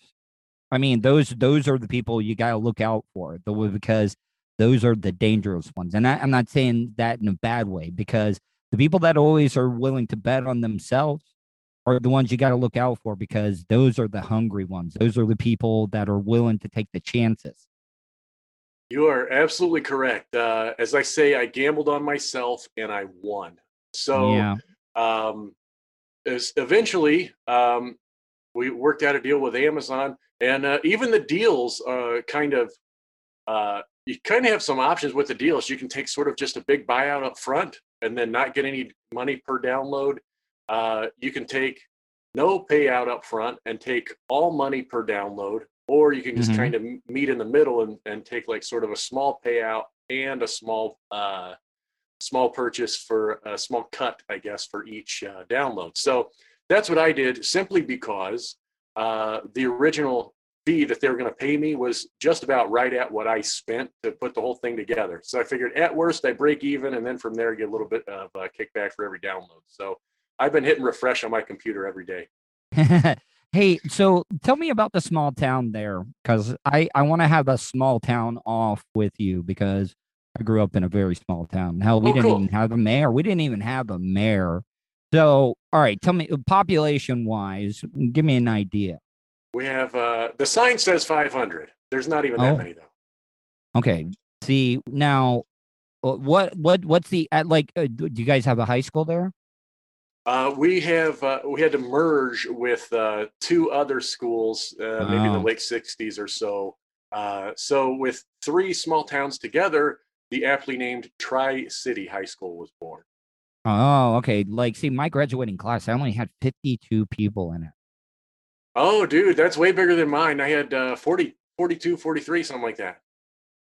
I mean, those those are the people you got to look out for, the because those are the dangerous ones. And I, I'm not saying that in a bad way, because the people that always are willing to bet on themselves are the ones you got to look out for, because those are the hungry ones. Those are the people that are willing to take the chances. You are absolutely correct. Uh, as I say, I gambled on myself and I won. So, yeah. um, eventually um, we worked out a deal with Amazon, and uh, even the deals uh, kind of uh, you kind of have some options with the deals. You can take sort of just a big buyout up front and then not get any money per download. Uh, you can take no payout up front and take all money per download, or you can just Mhm. kind of meet in the middle and, and take like sort of a small payout and a small uh, small purchase for a small cut, I guess, for each uh, download. So that's what I did simply because uh, the original fee that they were going to pay me was just about right at what I spent to put the whole thing together. So I figured at worst I break even, and then from there get a little bit of uh, kickback for every download. So I've been hitting refresh on my computer every day. [LAUGHS] hey, so tell me about the small town there, because I I want to have a small town off with you because I grew up in a very small town. Hell, we Oh, didn't cool. even have a mayor. We didn't even have a mayor. So, all right, tell me population wise, give me an idea. We have uh, the sign says 500. There's not even Oh. that many though. Okay, see now, uh, what what what's the at like? Uh, do you guys have a high school there? Uh, we have uh, we had to merge with uh, two other schools, uh, maybe in the Wow. late '60s or so. Uh, so with three small towns together, the aptly named Tri City High School was born. Oh, okay. Like, see, my graduating class, I only had fifty-two people in it. Oh, dude, that's way bigger than mine. I had uh, 40, 42, 43, something like that.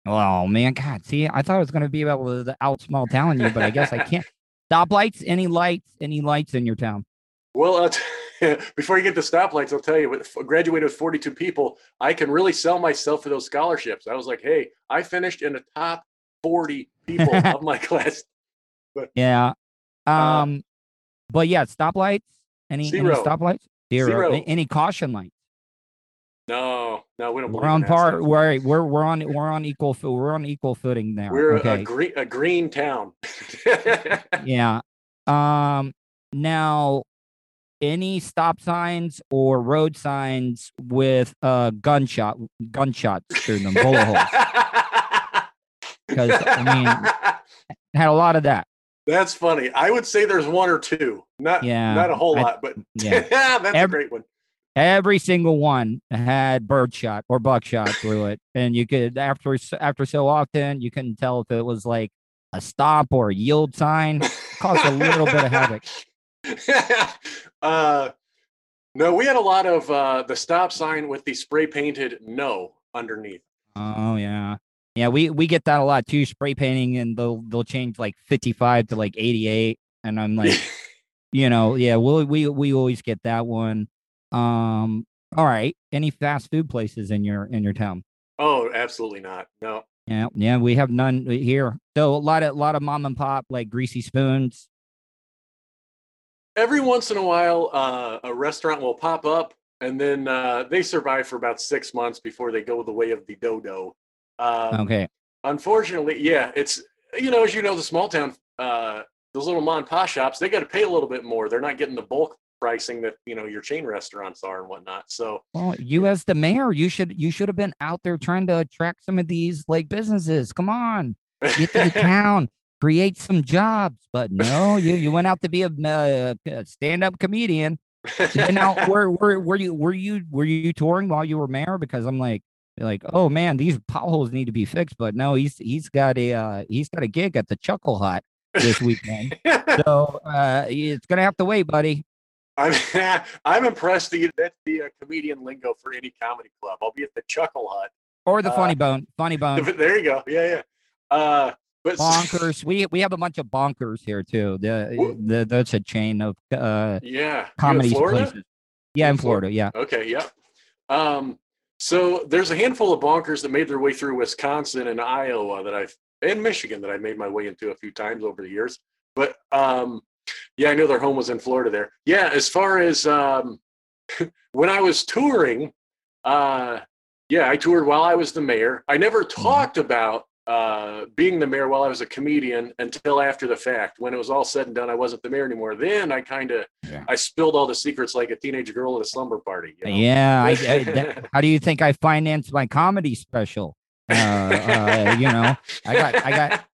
Oh man, God, see, I thought I was gonna be able to out small town you, but I guess I can't. Stoplights? Any lights? Any lights in your town? Well, uh, [LAUGHS] before you get to stoplights, I'll tell you, with graduated with 42 people, I can really sell myself for those scholarships. I was like, hey, I finished in the top 40 people [LAUGHS] of my class. Yeah. Uh, Um, but yeah, stoplights. Any, any stoplights? Zero. Zero. Any caution lights? No, no, we don't. We're on par. We're we're we're on we're on equal we're on equal footing there. We're a- okay. a green a green town. [LAUGHS] yeah. Um. Now, any stop signs or road signs with uh gunshot gunshots through them, bullet holes. [LAUGHS] Because I mean, had a lot of that. That's funny. I would say there's one or two. Not Yeah, not a whole I- lot, but [LAUGHS] yeah. that's a great one. Every single one had birdshot or buckshot through it, and you could after after so often you couldn't tell if it was like a stop or a yield sign. Caused a little bit of havoc. [LAUGHS] uh, no, we had a lot of uh, the stop sign with the spray painted no underneath. Oh yeah. Yeah, we we get that a lot too. Spray painting and they'll they'll change like 55 to like 88 and I'm like, [LAUGHS] you know, yeah, we we we always get that one. Um all right. Any fast food places in your in your town? oh, absolutely not. No. Yeah, yeah, we have none here. So a lot of a lot of mom and pop like greasy spoons. Every once in a while, uh, a restaurant will pop up, and then uh, they survive for about six months before they go the way of the dodo. Um, Okay. Unfortunately, yeah, it's you know as you know the small town, uh, those little mom and pop shops, they got to pay a little bit more. They're not getting the bulk pricing that you know your chain restaurants are and whatnot. So Well, you as the mayor, you should you should have been out there trying to attract some of these like businesses. Come on. get to the [LAUGHS] town, create some jobs. But no, you you went out to be a, uh, a stand-up comedian. And now, [LAUGHS] were were were you were you were you touring while you were mayor? Because I'm like like, oh man, these potholes need to be fixed. But no, he's he's got a uh, he's got a gig at the Chuckle Hut this weekend. [LAUGHS] so uh, it's gonna have to wait, buddy. I'm [LAUGHS] I'm impressed that you, that's the uh, comedian lingo for any comedy club. I'll be at the Chuckle Hut. Or the Uh, Funny Bone, Funny Bone. [LAUGHS] There you go. Yeah, yeah. Uh, but Bonkers. We we have a bunch of bonkers here too. The, the that's a chain of uh Yeah, comedy places. Yeah, in Florida. Yeah. Okay, yeah. Um, so there's a handful of bonkers that made their way through Wisconsin and Iowa that I've and Michigan that I made my way into a few times over the years. But um, yeah, I know their home was in Florida there. Yeah, as far as um, [LAUGHS] when I was touring, uh, yeah, I toured while I was the mayor. I never talked about uh, being the mayor while I was a comedian until after the fact. When it was all said and done, I wasn't the mayor anymore. Then I kind of I spilled all the secrets like a teenage girl at a slumber party. you know? Yeah. I, I, [LAUGHS] that- how do you think I financed my comedy special? Uh, uh, you know, I got, I got,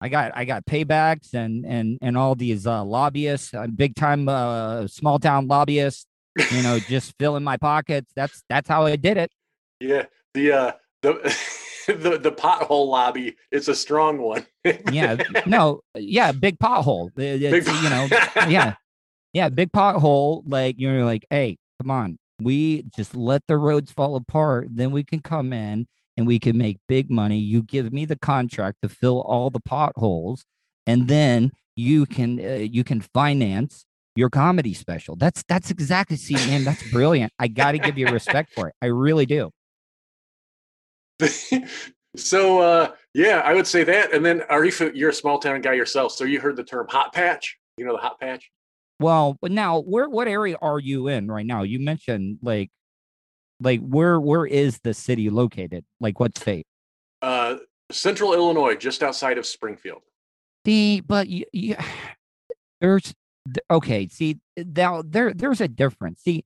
I got, I got paybacks and and and all these uh, lobbyists, uh, big time uh, small town lobbyists. You know, [LAUGHS] just filling my pockets. That's that's how I did it. Yeah, the uh, the [LAUGHS] the the pothole lobby. It's a strong one. Yeah. No. Yeah. Big pothole. Big you know. [LAUGHS] Yeah. Yeah. Big pothole. Like you're like, hey, come on. We just let the roads fall apart. Then we can come in and we can make big money. You give me the contract to fill all the potholes, and then you can uh, you can finance your comedy special. That's that's exactly. See, man, that's brilliant. I got to give you respect for it. I really do. [LAUGHS] so uh, yeah, I would say that. And then, are you fa- you're a small town guy yourself? So you heard the term hot patch? You know the hot patch? Well, but now where what area are you in right now? You mentioned like like where where is the city located? Like what state? Uh, Central Illinois, just outside of Springfield. The but you, you, [SIGHS] there's okay. See now there there's a difference. See,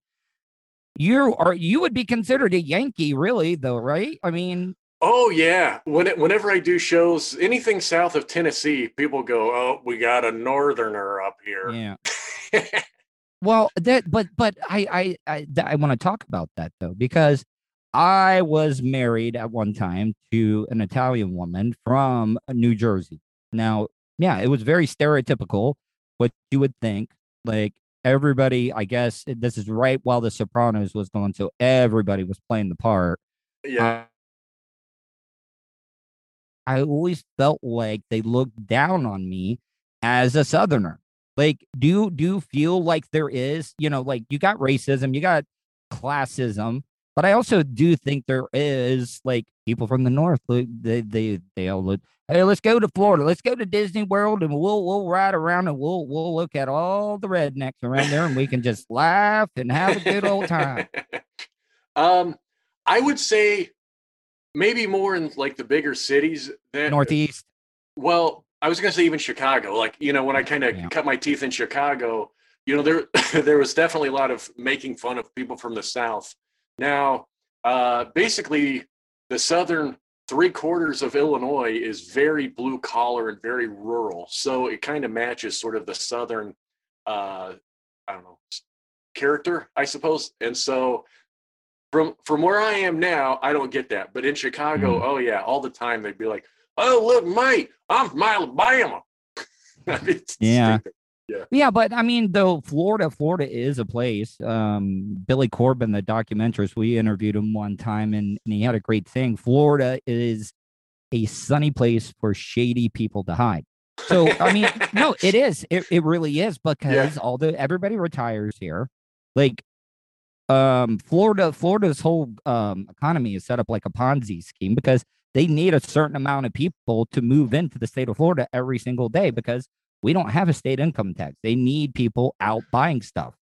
you are you would be considered a Yankee, really, though, right? I mean, Oh yeah. When it, whenever I do shows, anything south of Tennessee, people go, "Oh, we got a northerner up here." yeah. [LAUGHS] well, that but but I I I, I want to talk about that though because I was married at one time to an Italian woman from uh, New Jersey. Now, yeah, it was very stereotypical what you would think. Like everybody, I guess this is right while The Sopranos was going, so everybody was playing the part. Yeah. I always felt like they looked down on me as a Southerner. Like, do you do you feel like there is, you know, like you got racism, you got classism, But I also do think there is like people from the north. They they they all look. Hey, let's go to Florida. Let's go to Disney World, and we'll we'll ride around and we'll we'll look at all the rednecks around there, and we can just [LAUGHS] laugh and have a good old time. [LAUGHS] um, I would say maybe more in like the bigger cities than Northeast. Well, I was gonna say even Chicago. Like you know, when I kind of Yeah. cut my teeth in Chicago, you know, there [LAUGHS] there was definitely a lot of making fun of people from the South. Now, uh, basically, the southern three quarters of Illinois is very blue collar and very rural, so it kind of matches sort of the southern, uh, I don't know, character, I suppose. And so, from from where I am now, I don't get that. But in Chicago, oh yeah, all the time they'd be like, "Oh look, mate, I'm from Alabama." [LAUGHS] I mean, Yeah. stupid. Yeah, yeah, but I mean, though Florida, Florida is a place. Um, Billy Corben, the documentarist, we interviewed him one time, and, and he had a great thing. Florida is a sunny place for shady people to hide. So I mean, [LAUGHS] no, it is. It, it really is because all the everybody retires here. Like, um, Florida, Florida's whole um economy is set up like a Ponzi scheme because they need a certain amount of people to move into the state of Florida every single day because we don't have a state income tax. They need people out buying stuff.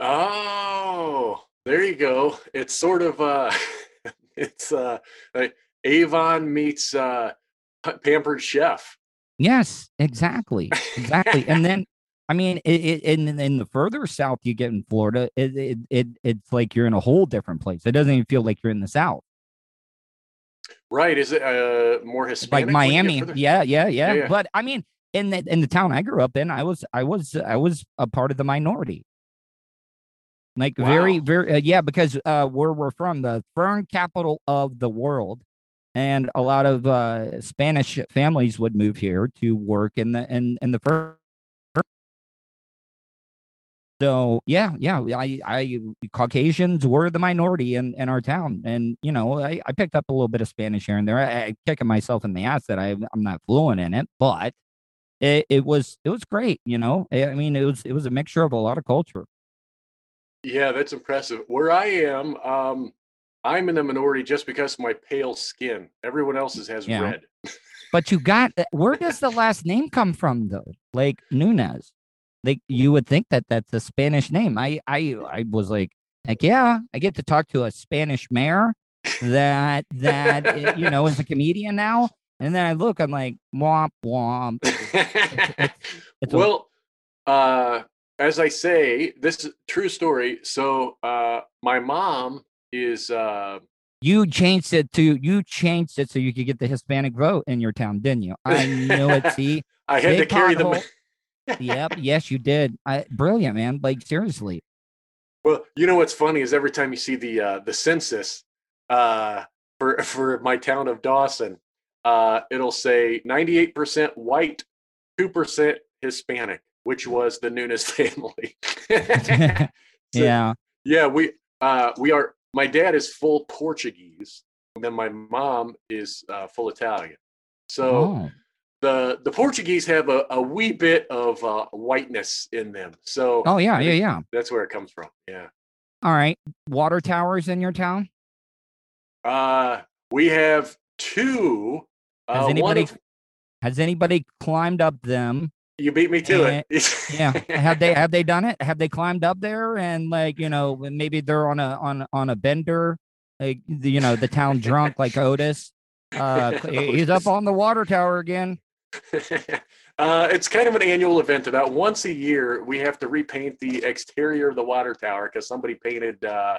Oh, there you go. It's sort of uh, [LAUGHS] it's uh, like Avon meets uh, Pampered Chef. Yes, exactly, exactly. and [LAUGHS] then, I mean, it, it, in in the further south you get in Florida, it, it it it's like you're in a whole different place. It doesn't even feel like you're in the south. Right? Is it uh, more Hispanic? like when you get Miami. Yeah, yeah, yeah, Yeah, yeah. But I mean, in the in the town I grew up in, I was I was I was a part of the minority. Like very very uh, yeah, because uh, where we're from, the fern capital of the world, and a lot of uh, Spanish families would move here to work in the in in the fern. So yeah, yeah, I, I Caucasians were the minority in, in our town, and you know, I, I picked up a little bit of Spanish here and there. I, I kicking myself in the ass that I I'm not fluent in it, but it, it was it was great. You know, I mean, it was it was a mixture of a lot of culture. Yeah, that's impressive. Where I am, um, I'm in the minority just because of my pale skin. Everyone else's has Yeah. red. But you got where does the [LAUGHS] last name come from though? Like Nunes, like you would think that that's a Spanish name. I I I was like like yeah, I get to talk to a Spanish mayor that that uh, you know is a comedian now. And then I look, I'm like womp womp. [LAUGHS] it's a- well, uh, as I say, this is true story. So uh, my mom is uh, You changed it to you changed it so you could get the Hispanic vote in your town, didn't you? I know it. [LAUGHS] See, I had to carry them. pothole. [LAUGHS] yep, yes, you did. I, brilliant, man. Like seriously. Well, you know what's funny is every time you see the uh, the census uh, for for my town of Dawson, uh, it'll say 98% white, two percent Hispanic, which was the Nunes [LAUGHS] family. [LAUGHS] So, yeah. yeah, we uh, we are. My dad is full Portuguese, and then my mom is uh, full Italian. So Oh. the the Portuguese have a, a wee bit of uh, whiteness in them. So Oh yeah, yeah, yeah. that's where it comes from. Yeah. All right. Water towers in your town? Uh, we have two. Has Uh, anybody of, has anybody climbed up them? you beat me to Eh, it. Yeah. have they have they done it? Have they climbed up there and like, you know, maybe they're on a on on a bender, like the- you know, the town drunk [LAUGHS] like Otis. Uh [LAUGHS] he's up on the water tower again. [LAUGHS] uh, it's kind of an annual event. About once a year, we have to repaint the exterior of the water tower because somebody painted uh,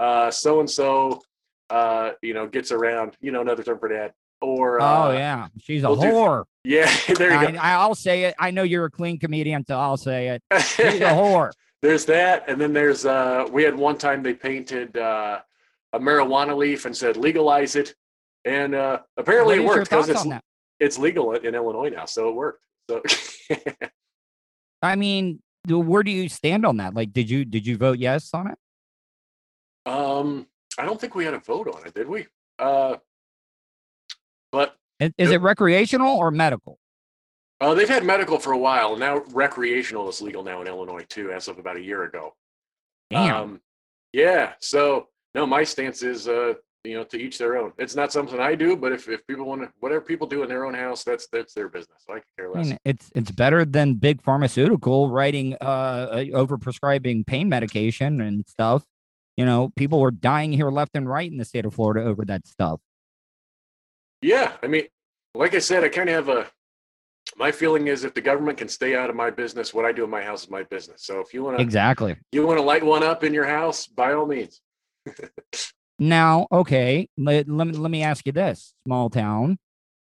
uh, so and so. Uh, you know, gets around. You know, another term for that. Or uh, oh yeah. She's a we'll do- whore. yeah. [LAUGHS] There you I, go. I, I'll say it. I know you're a clean comedian, so I'll say it. She's a [LAUGHS] whore. there's that, and then there's uh, we had one time they painted uh, a marijuana leaf and said legalize it, and uh, apparently it worked because it's it's legal in Illinois now, so it worked. So [LAUGHS] I mean, where do you stand on that? Like, did you did you vote yes on it? um, I don't think we had a vote on it, did we? Uh, but Is, is it recreational or medical? uh, they've had medical for a while, now recreational is legal now in Illinois too, as of about a year ago. Damn. Um, yeah. So no, my stance is, uh, you know, to each their own. It's not something I do, but if, if people want to, whatever people do in their own house, that's that's their business. I care I less. mean, it's it's better than big pharmaceutical writing uh over prescribing pain medication and stuff. You know, people were dying here left and right in the state of Florida over that stuff. Yeah, I mean, like I said, I kind of have a. My feeling is if the government can stay out of my business, what I do in my house is my business. So if you want to, Exactly. you want to light one up in your house, by all means. [LAUGHS] Now, okay, let, let me let me ask you this: small town,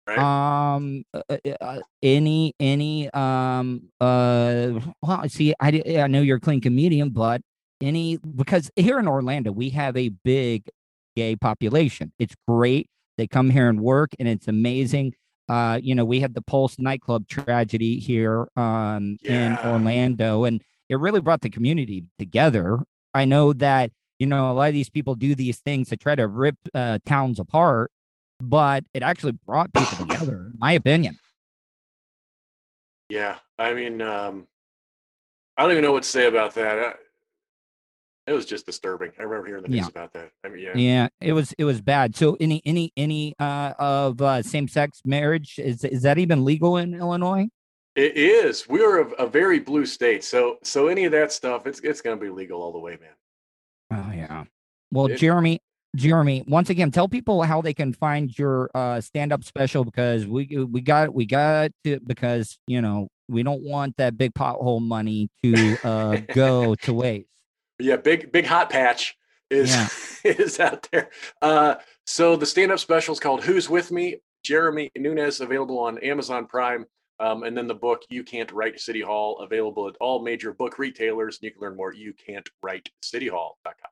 Right? um, uh, uh, uh, any any um uh, well, see, I I know you're a clean comedian, but any because here in Orlando we have a big gay population. It's great. They come here and work, and it's amazing. Uh, you know, we had the Pulse nightclub tragedy here um in Orlando, and it really brought the community together. I know that you know a lot of these people do these things to try to rip uh, towns apart, but it actually brought people [COUGHS] together, in my opinion. Yeah, I mean, um, I don't even know what to say about that. It was just disturbing. I remember hearing the news Yeah. about that. I mean, yeah, Yeah, it was it was bad. So any any any uh of uh, same sex marriage is is that even legal in Illinois? it is. We are a, a very blue state, so so any of that stuff, it's it's going to be legal all the way, man. Oh yeah. Well, It- Jeremy, Jeremy, once again, tell people how they can find your uh stand-up special because we we got we got to because you know we don't want that big pothole money to uh go to waste. Yeah, big big hot patch is Yeah. [LAUGHS] is out there. Uh, so the stand up special is called "Who's with Me." Jeremy Nunes available on Amazon Prime, um, and then the book "You Can't Write City Hall" available at all major book retailers. And you can learn more at you can't write cityhall.com.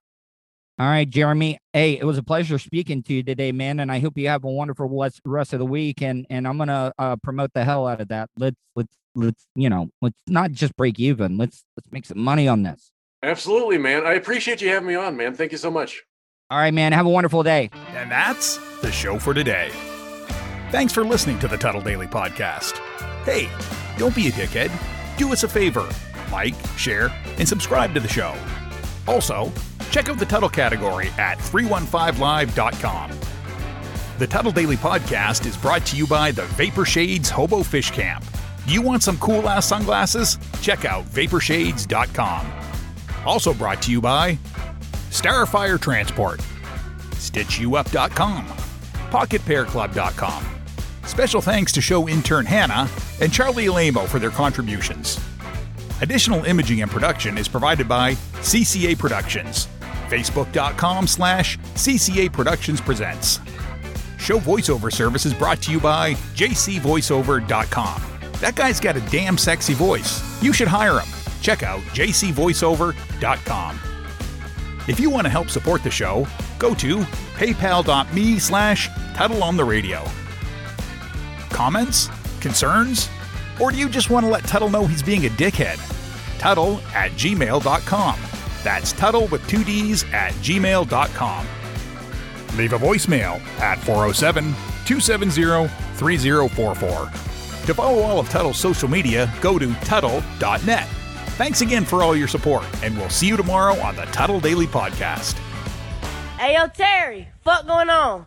All right, Jeremy. Hey, it was a pleasure speaking to you today, man, and I hope you have a wonderful rest of the week. And and I'm gonna uh, promote the hell out of that. Let's let's let's you know let's not just break even. Let's let's make some money on this. Absolutely, man. I appreciate you having me on, man. Thank you so much. All right, man. Have a wonderful day. And that's the show for today. Thanks for listening to the Tuddle Daily Podcast. Hey, don't be a dickhead. Do us a favor like, share, and subscribe to the show. Also, check out the Tuddle category at 315live.com. The Tuddle Daily Podcast is brought to you by the Vapor Shades Hobo Fish Camp. Do you want some cool ass sunglasses? Check out vaporshades.com. Also brought to you by Starfire Transport, StitchYouUp.com, PocketPairClub.com. Special thanks to show intern Hannah and Charlie Alamo for their contributions. Additional imaging and production is provided by CCA Productions. Facebook.com slash CCA Productions Presents. Show voiceover service is brought to you by jcvoiceover.com. That guy's got a damn sexy voice. You should hire him. Check out jcvoiceover.com. If you want to help support the show, go to paypal.me slash Tuddle on the radio. Comments? Concerns? Or do you just want to let Tuddle know he's being a dickhead? Tuddle at gmail.com. That's Tuddle with two D's at gmail.com. Leave a voicemail at 407 270 3044. To follow all of Tuddle's social media, go to Tuddle.net. Thanks again for all your support, and we'll see you tomorrow on the Tuddle Daily Podcast. Hey, yo, Terry, fuck going on?